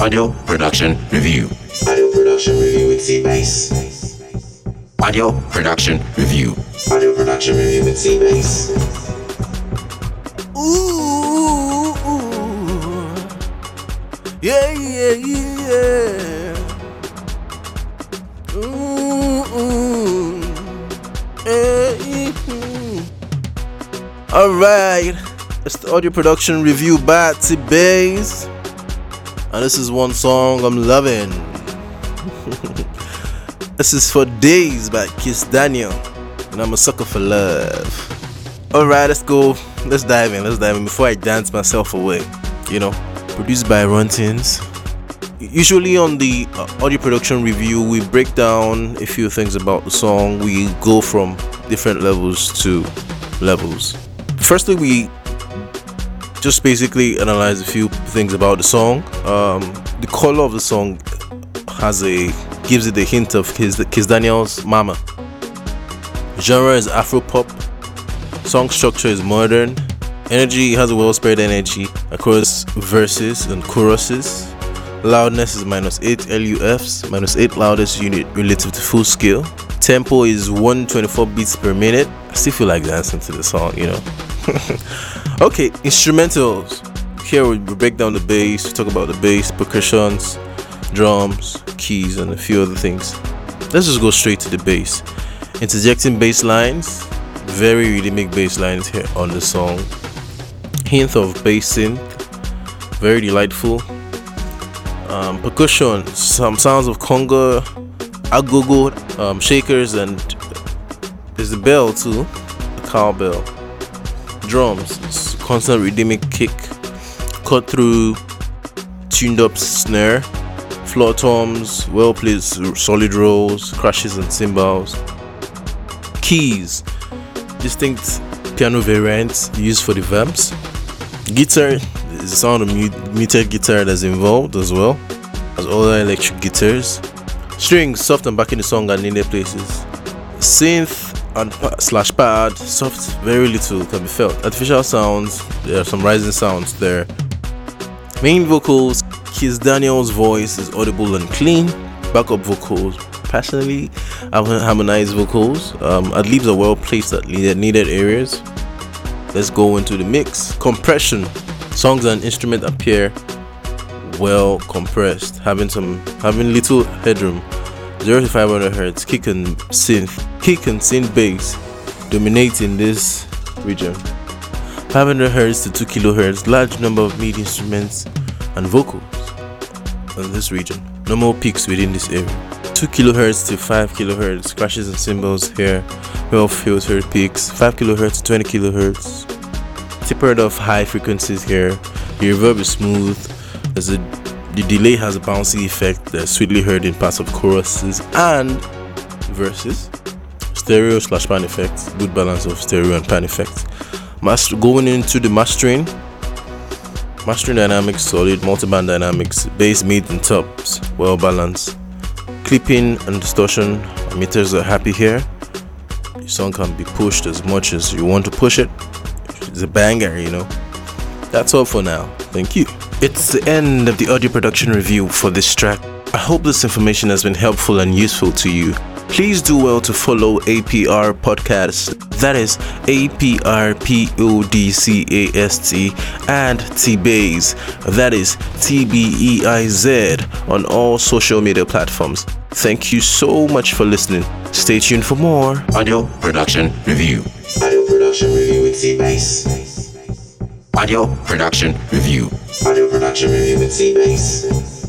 Audio production review. Audio production review with T-Beiz. Audio production review. Audio production review with T-Beiz. Ooh, ooh. yeah, yeah, yeah. Ooh, ooh. Hey, mm. All right, it's the audio production review by T Beiz, and this is one song I'm loving. this is 4days by Kiss Daniel, and I'm a sucker for love. All right, let's go. Let's dive in. Let's dive in before I dance myself away. You know, produced by Runtinz. Usually on the uh, audio production review, we break down a few things about the song. We go from different levels to levels. Firstly, we just basically analyze a few things about the song. Um, the color of the song has a gives it a hint of Kiss, Daniel's Mama. Genre is Afro pop. Song structure is modern. Energy has a well spread energy across verses and choruses. Loudness is minus 8 LUFS, minus 8 loudest unit relative to full scale. Tempo is 124 beats per minute. I still feel like dancing to the song, you know. okay, instrumentals. Here we break down the bass, we talk about the bass, percussions, drums, keys, and a few other things. Let's just go straight to the bass. Interjecting bass lines, very rhythmic bass lines here on the song. Hint of bass synth, very delightful. Um, percussion, some sounds of conga, agogo, um, shakers, and there's the bell too, the cowbell. Drums, constant rhythmic kick, cut through, tuned up snare, floor toms, well played solid rolls, crashes and cymbals. Keys, distinct piano variants used for the vamps. Guitar the sound of mu- muted guitar that's involved as well as other electric guitars. Strings, soft and back in the song and in their places. Synth and slash pad, soft, very little can be felt. Artificial sounds, there are some rising sounds there. Main vocals, Kiss Daniel's voice is audible and clean. Backup vocals, passionately harmonized vocals. Um, ad libs are well placed at needed areas. Let's go into the mix. Compression, songs and instrument appear well compressed, having some having little headroom. 0 to 500 hertz, kick and synth, kick and synth bass dominating this region. 500 hertz to 2 kilohertz, large number of mid instruments and vocals in this region. No more peaks within this area. 2 kilohertz to 5 kilohertz, crashes and cymbals here, well filtered peaks, 5 kilohertz to 20 kilohertz. Tapered off high frequencies here. The reverb is smooth. There's a the delay has a bouncy effect that's sweetly heard in parts of choruses and verses. Stereo slash pan effect, good balance of stereo and pan effect. Master going into the mastering. Mastering dynamics solid, multi-band dynamics, bass, mid, and tops well balanced. Clipping and distortion emitters are happy here. Your song can be pushed as much as you want to push it. It's a banger, you know. That's all for now. Thank you. It's the end of the audio production review for this track. I hope this information has been helpful and useful to you. Please do well to follow APR Podcast, that is A P O D C A S T, and T Beiz, that is T B E I Z, on all social media platforms. Thank you so much for listening. Stay tuned for more. Audio production review. Audio production review with T-Beiz. Audio production review. Audio production review with T-Beiz.